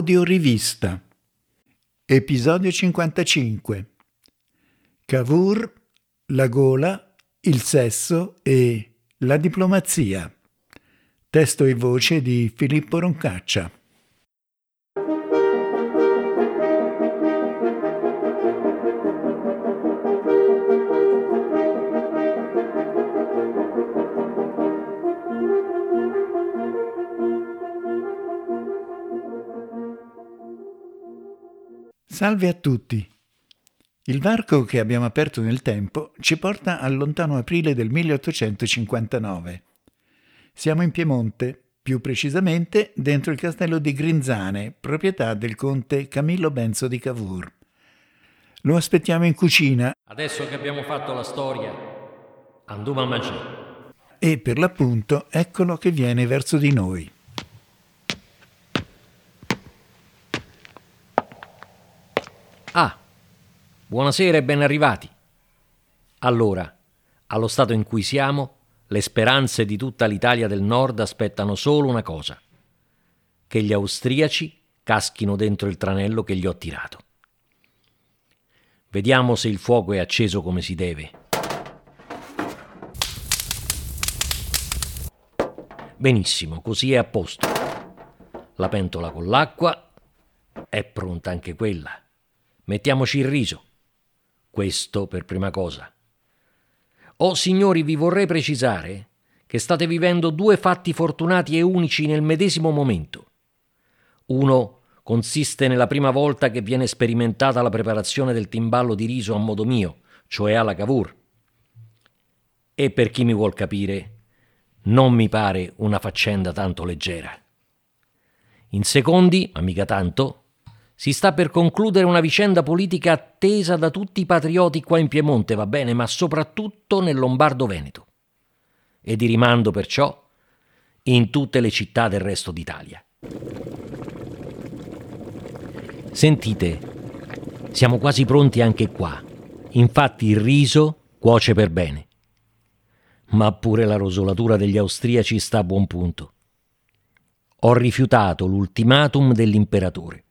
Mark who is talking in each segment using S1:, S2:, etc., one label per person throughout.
S1: Audiorivista. Episodio 55. Cavour, la gola, il sesso e la diplomazia. Testo e voce di Filippo Roncaccia. Salve a tutti. Il varco che abbiamo aperto nel tempo ci porta al lontano aprile del 1859. Siamo in Piemonte, più precisamente dentro il castello di Grinzane, proprietà del conte Camillo Benzo di Cavour. Lo aspettiamo in cucina.
S2: Adesso che abbiamo fatto la storia, andiamo a mangiare.
S1: E per l'appunto, eccolo che viene verso di noi.
S2: Buonasera e ben arrivati. Allora, allo stato in cui siamo, le speranze di tutta l'Italia del Nord aspettano solo una cosa, che gli austriaci caschino dentro il tranello che gli ho tirato. Vediamo se il fuoco è acceso come si deve. Benissimo, così è a posto. La pentola con l'acqua è pronta anche quella. Mettiamoci il riso. Questo per prima cosa. Oh signori, vi vorrei precisare che state vivendo due fatti fortunati e unici nel medesimo momento. Uno consiste nella prima volta che viene sperimentata la preparazione del timballo di riso a modo mio, cioè alla cavour. E per chi mi vuol capire, non mi pare una faccenda tanto leggera. In secondi, ma mica tanto, si sta per concludere una vicenda politica attesa da tutti i patrioti qua in Piemonte, va bene, ma soprattutto nel Lombardo-Veneto. E di rimando perciò in tutte le città del resto d'Italia. Sentite, siamo quasi pronti anche qua. Infatti il riso cuoce per bene. Ma pure la rosolatura degli austriaci sta a buon punto. Ho rifiutato l'ultimatum dell'imperatore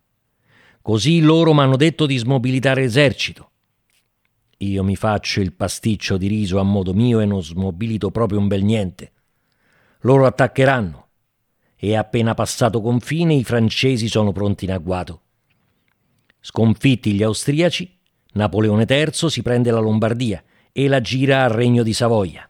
S2: Così loro mi hanno detto di smobilitare l'esercito. Io mi faccio il pasticcio di riso a modo mio e non smobilito proprio un bel niente. Loro attaccheranno e appena passato confine i francesi sono pronti in agguato. Sconfitti gli austriaci, Napoleone III si prende la Lombardia e la gira al Regno di Savoia.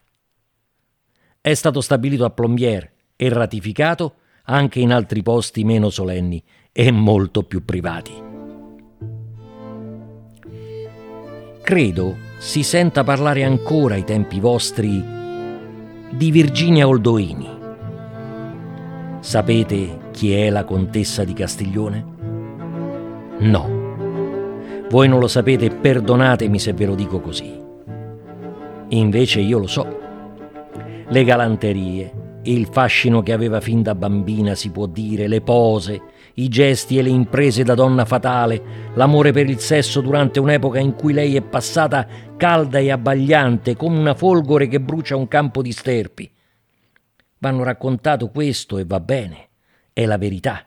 S2: È stato stabilito a Plombières e ratificato anche in altri posti meno solenni e molto più privati. Credo si senta parlare ancora ai tempi vostri di Virginia Oldoini. Sapete chi è la contessa di Castiglione? No. Voi non lo sapete, perdonatemi se ve lo dico così. Invece io lo so. Le galanterie, il fascino che aveva fin da bambina, si può dire, le pose, i gesti e le imprese da donna fatale, l'amore per il sesso durante un'epoca in cui lei è passata calda e abbagliante come una folgore che brucia un campo di sterpi. Vanno raccontato questo e va bene, è la verità.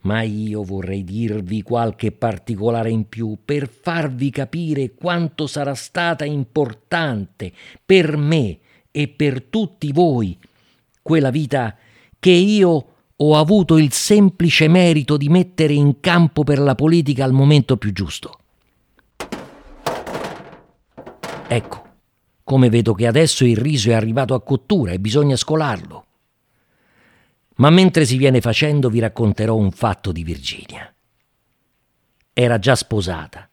S2: Ma io vorrei dirvi qualche particolare in più per farvi capire quanto sarà stata importante per me e per tutti voi quella vita che io ho avuto il semplice merito di mettere in campo per la politica al momento più giusto. Ecco, come vedo che adesso il riso è arrivato a cottura e bisogna scolarlo. Ma mentre si viene facendo vi racconterò un fatto di Virginia. Era già sposata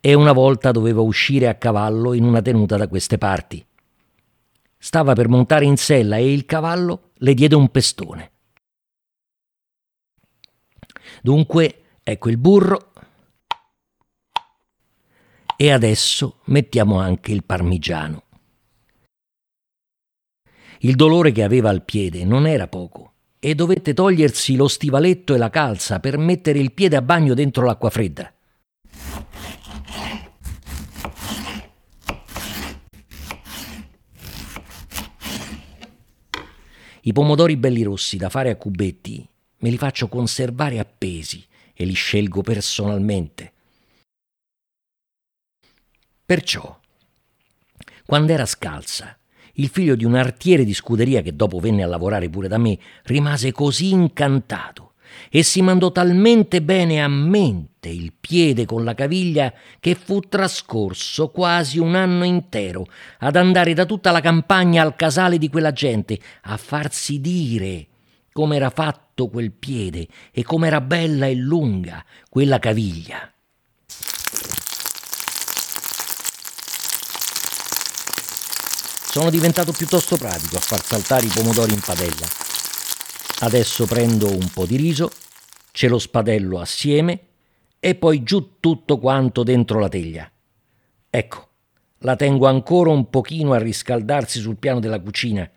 S2: e una volta doveva uscire a cavallo in una tenuta da queste parti. Stava per montare in sella e il cavallo le diede un pestone. Dunque, ecco il burro. E adesso mettiamo anche il parmigiano. Il dolore che aveva al piede non era poco e dovette togliersi lo stivaletto e la calza per mettere il piede a bagno dentro l'acqua fredda. I pomodori belli rossi da fare a cubetti me li faccio conservare appesi e li scelgo personalmente. Perciò, quando era scalza, il figlio di un artiere di scuderia che dopo venne a lavorare pure da me rimase così incantato e si mandò talmente bene a mente il piede con la caviglia che fu trascorso quasi un anno intero ad andare da tutta la campagna al casale di quella gente a farsi dire come era fatto quel piede e come era bella e lunga quella caviglia. Sono diventato piuttosto pratico a far saltare i pomodori in padella. Adesso prendo un po' di riso, ce lo spadello assieme e poi giù tutto quanto dentro la teglia. Ecco, la tengo ancora un pochino a riscaldarsi sul piano della cucina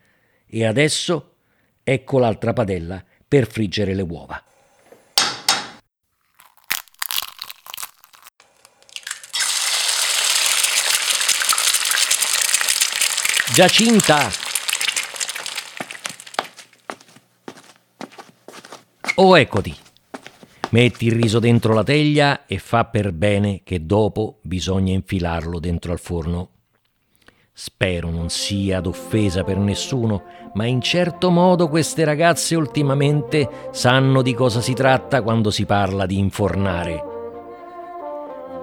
S2: e adesso ecco l'altra padella per friggere le uova. Giacinta! Oh, eccoti. Metti il riso dentro la teglia e fa per bene che dopo bisogna infilarlo dentro al forno. Spero non sia d'offesa per nessuno, ma in certo modo queste ragazze ultimamente sanno di cosa si tratta quando si parla di infornare.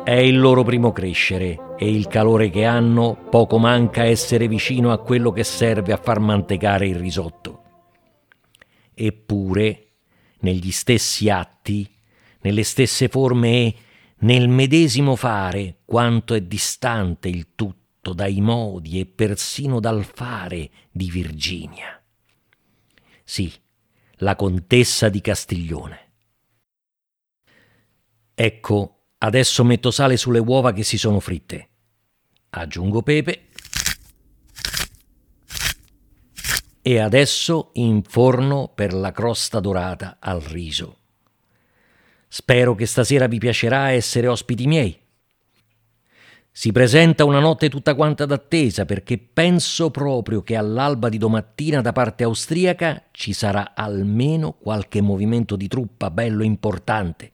S2: È il loro primo crescere e il calore che hanno poco manca essere vicino a quello che serve a far mantecare il risotto. Eppure, negli stessi atti, nelle stesse forme e nel medesimo fare, quanto è distante il tutto dai modi e persino dal fare di Virginia. Sì, la contessa di Castiglione. Ecco Adesso metto sale sulle uova che si sono fritte. Aggiungo pepe. E adesso inforno per la crosta dorata al riso. Spero che stasera vi piacerà essere ospiti miei. Si presenta una notte tutta quanta d'attesa perché penso proprio che all'alba di domattina da parte austriaca ci sarà almeno qualche movimento di truppa bello importante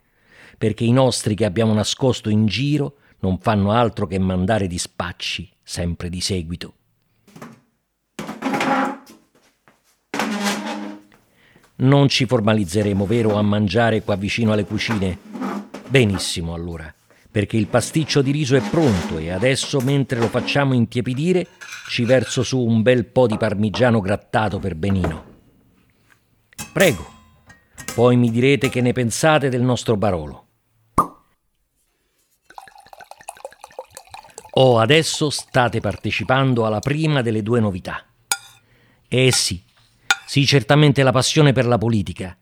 S2: perché i nostri che abbiamo nascosto in giro non fanno altro che mandare dispacci sempre di seguito. Non ci formalizzeremo, vero, a mangiare qua vicino alle cucine? Benissimo allora, perché il pasticcio di riso è pronto e adesso, mentre lo facciamo intiepidire, ci verso su un bel po' di parmigiano grattato per Benino. Prego, poi mi direte che ne pensate del nostro Barolo. O adesso state partecipando alla prima delle due novità. Eh sì, sì certamente la passione per la politica,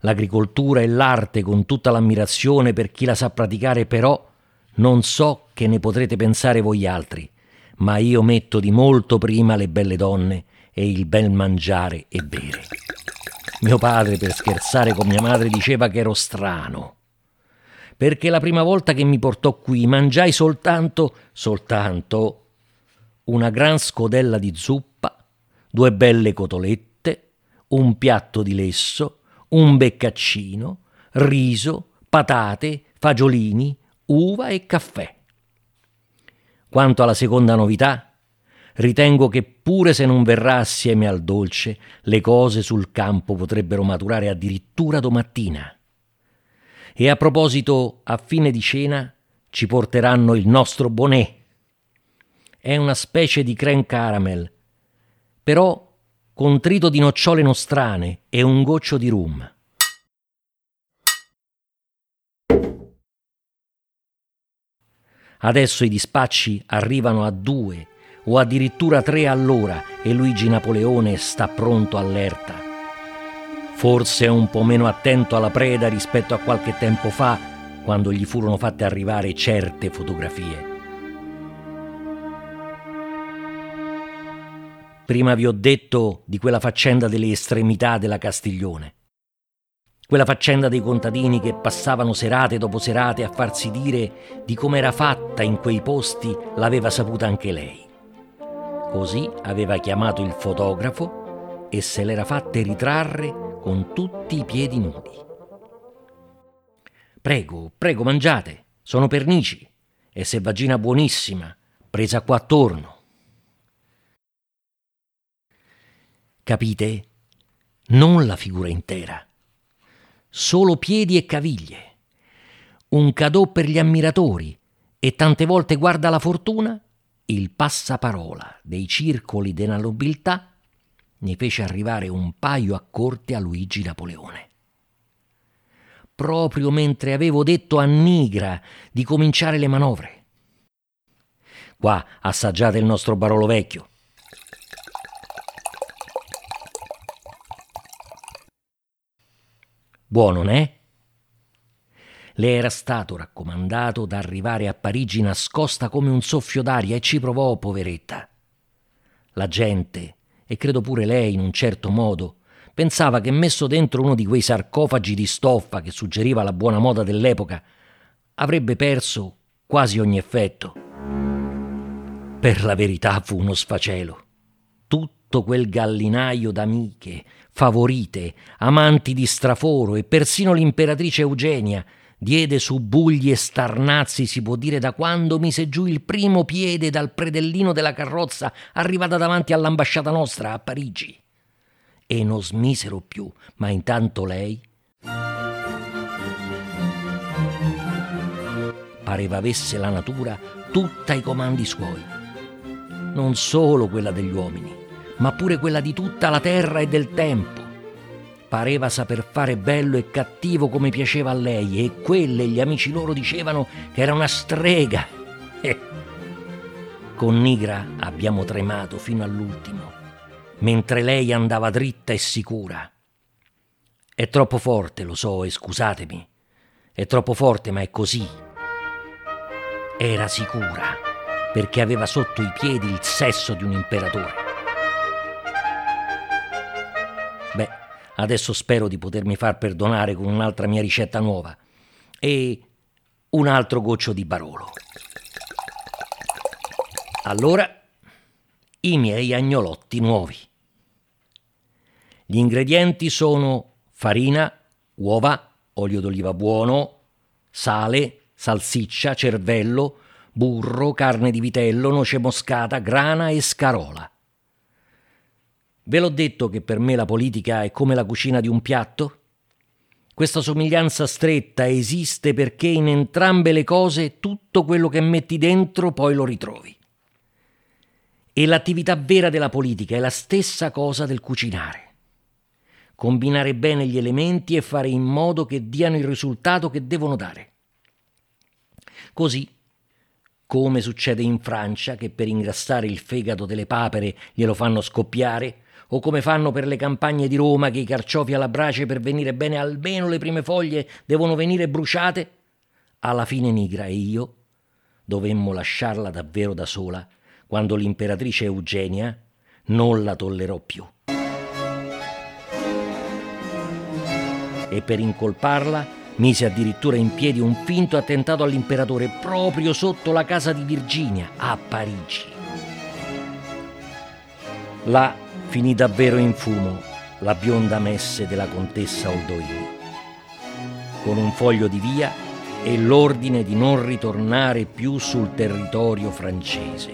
S2: l'agricoltura e l'arte con tutta l'ammirazione per chi la sa praticare, però non so che ne potrete pensare voi altri, ma io metto di molto prima le belle donne e il bel mangiare e bere. Mio padre, per scherzare con mia madre, diceva che ero strano perché la prima volta che mi portò qui mangiai soltanto, soltanto, una gran scodella di zuppa, due belle cotolette, un piatto di lesso, un beccaccino, riso, patate, fagiolini, uva e caffè. Quanto alla seconda novità, ritengo che pure se non verrà assieme al dolce, le cose sul campo potrebbero maturare addirittura domattina. E a proposito, a fine di cena ci porteranno il nostro bonnet. È una specie di creme caramel, però con trito di nocciole nostrane e un goccio di rum. Adesso i dispacci arrivano a due o addirittura tre all'ora e Luigi Napoleone sta pronto all'erta. Forse è un po' meno attento alla preda rispetto a qualche tempo fa, quando gli furono fatte arrivare certe fotografie. Prima vi ho detto di quella faccenda delle estremità della Castiglione. Quella faccenda dei contadini che passavano serate dopo serate a farsi dire di come era fatta in quei posti l'aveva saputa anche lei. Così aveva chiamato il fotografo e se l'era fatte ritrarre con tutti i piedi nudi. Prego, prego, mangiate, sono pernici e selvaggina buonissima, presa qua attorno. Capite? Non la figura intera, solo piedi e caviglie. Un cadò per gli ammiratori e tante volte guarda la fortuna, il passaparola dei circoli della nobiltà ne fece arrivare un paio a corte a Luigi Napoleone. Proprio mentre avevo detto a Nigra di cominciare le manovre. Qua assaggiate il nostro Barolo vecchio. Buono, né? Le era stato raccomandato d'arrivare a Parigi nascosta come un soffio d'aria e ci provò, poveretta. La gente, e credo pure lei in un certo modo, pensava che messo dentro uno di quei sarcofagi di stoffa che suggeriva la buona moda dell'epoca, avrebbe perso quasi ogni effetto. Per la verità fu uno sfacelo. Tutto quel gallinaio d'amiche, favorite, amanti di straforo e persino l'imperatrice Eugenia, diede su bugli e starnazzi, si può dire, da quando mise giù il primo piede dal predellino della carrozza arrivata davanti all'ambasciata nostra a Parigi. E non smisero più, ma intanto lei pareva avesse la natura tutta ai comandi suoi. Non solo quella degli uomini, ma pure quella di tutta la terra e del tempo pareva saper fare bello e cattivo come piaceva a lei e quelle gli amici loro dicevano che era una strega. Eh. Con Nigra abbiamo tremato fino all'ultimo, mentre lei andava dritta e sicura. È troppo forte, lo so, e scusatemi. È troppo forte, ma è così. Era sicura, perché aveva sotto i piedi il sesso di un imperatore. Adesso spero di potermi far perdonare con un'altra mia ricetta nuova. E un altro goccio di Barolo. Allora, i miei agnolotti nuovi. Gli ingredienti sono farina, uova, olio d'oliva buono, sale, salsiccia, cervello, burro, carne di vitello, noce moscata, grana e scarola. Ve l'ho detto che per me la politica è come la cucina di un piatto? Questa somiglianza stretta esiste perché in entrambe le cose tutto quello che metti dentro poi lo ritrovi. E l'attività vera della politica è la stessa cosa del cucinare. Combinare bene gli elementi e fare in modo che diano il risultato che devono dare. Così, come succede in Francia, che per ingrassare il fegato delle papere glielo fanno scoppiare, o come fanno per le campagne di Roma che i carciofi alla brace per venire bene almeno le prime foglie devono venire bruciate, alla fine Nigra e io dovemmo lasciarla davvero da sola quando l'imperatrice Eugenia non la tollerò più. E per incolparla mise addirittura in piedi un finto attentato all'imperatore proprio sotto la casa di Virginia, a Parigi. Là finì davvero in fumo la bionda messe della contessa Oldoini, con un foglio di via e l'ordine di non ritornare più sul territorio francese.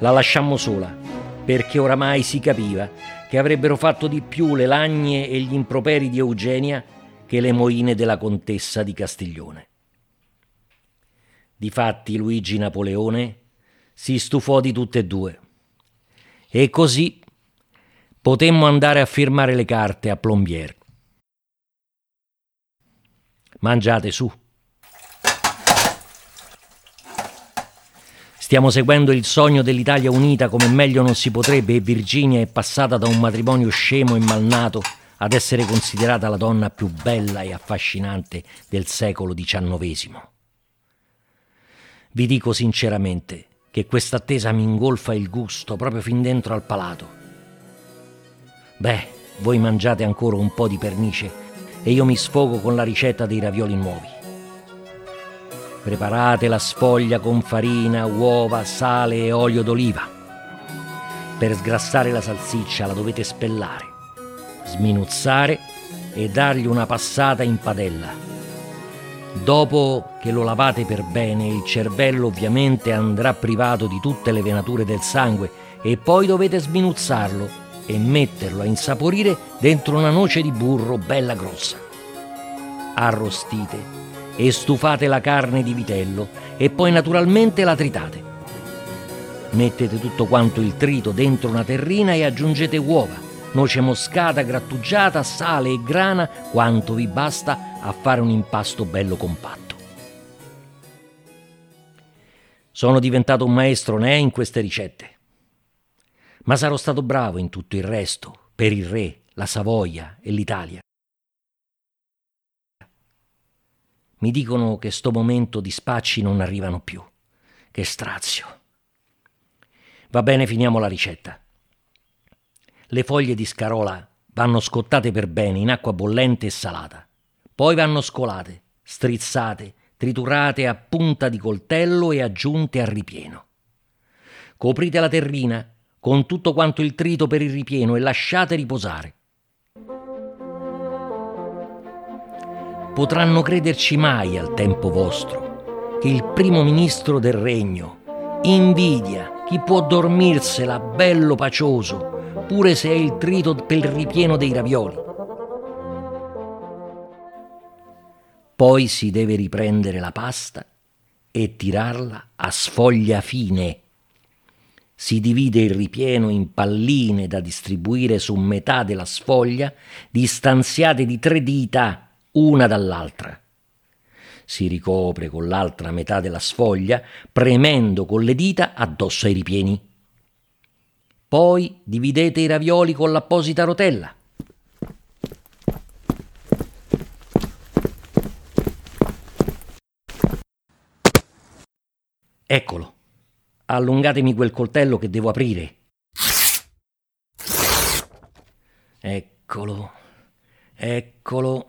S2: La lasciammo sola, perché oramai si capiva che avrebbero fatto di più le lagne e gli improperi di Eugenia che le moine della contessa di Castiglione. Difatti Luigi Napoleone si stufò di tutte e due e così potemmo andare a firmare le carte a Plombier. Mangiate su. Stiamo seguendo il sogno dell'Italia unita come meglio non si potrebbe e Virginia è passata da un matrimonio scemo e malnato ad essere considerata la donna più bella e affascinante del secolo XIX. Vi dico sinceramente che questa attesa mi ingolfa il gusto proprio fin dentro al palato. Beh, voi mangiate ancora un po' di pernice e io mi sfogo con la ricetta dei ravioli nuovi. Preparate la sfoglia con farina, uova, sale e olio d'oliva. Per sgrassare la salsiccia la dovete spellare. sminuzzare e dargli una passata in padella. Dopo che lo lavate per bene, il cervello ovviamente andrà privato di tutte le venature del sangue e poi dovete sminuzzarlo e metterlo a insaporire dentro una noce di burro bella grossa. Arrostite e stufate la carne di vitello e poi naturalmente la tritate. Mettete tutto quanto il trito dentro una terrina e aggiungete uova, noce moscata grattugiata, sale e grana, quanto vi basta a fare un impasto bello compatto. Sono diventato un maestro ne in queste ricette. Ma sarò stato bravo in tutto il resto, per il re, la Savoia e l'Italia. Mi dicono che sto momento di spacci non arrivano più. Che strazio. Va bene, finiamo la ricetta. Le foglie di scarola vanno scottate per bene in acqua bollente e salata. Poi vanno scolate, strizzate, triturate a punta di coltello e aggiunte al ripieno. Coprite la terrina con tutto quanto il trito per il ripieno e lasciate riposare. potranno crederci mai al tempo vostro che il primo ministro del regno invidia chi può dormirsela bello pacioso, pure se è il trito per il ripieno dei ravioli. Poi si deve riprendere la pasta e tirarla a sfoglia fine. Si divide il ripieno in palline da distribuire su metà della sfoglia, distanziate di tre dita una dall'altra. Si ricopre con l'altra metà della sfoglia, premendo con le dita addosso ai ripieni. Poi dividete i ravioli con l'apposita rotella. Eccolo. Allungatemi quel coltello che devo aprire. Eccolo. Eccolo.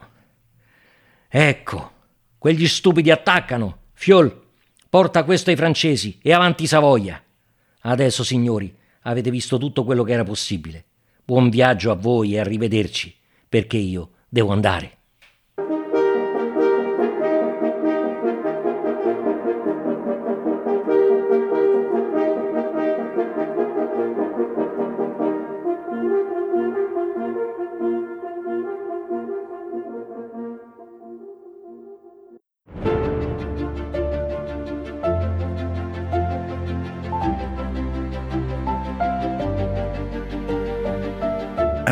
S2: Ecco, quegli stupidi attaccano. Fiol, porta questo ai francesi e avanti Savoia. Adesso, signori, avete visto tutto quello che era possibile. Buon viaggio a voi e arrivederci, perché io devo andare.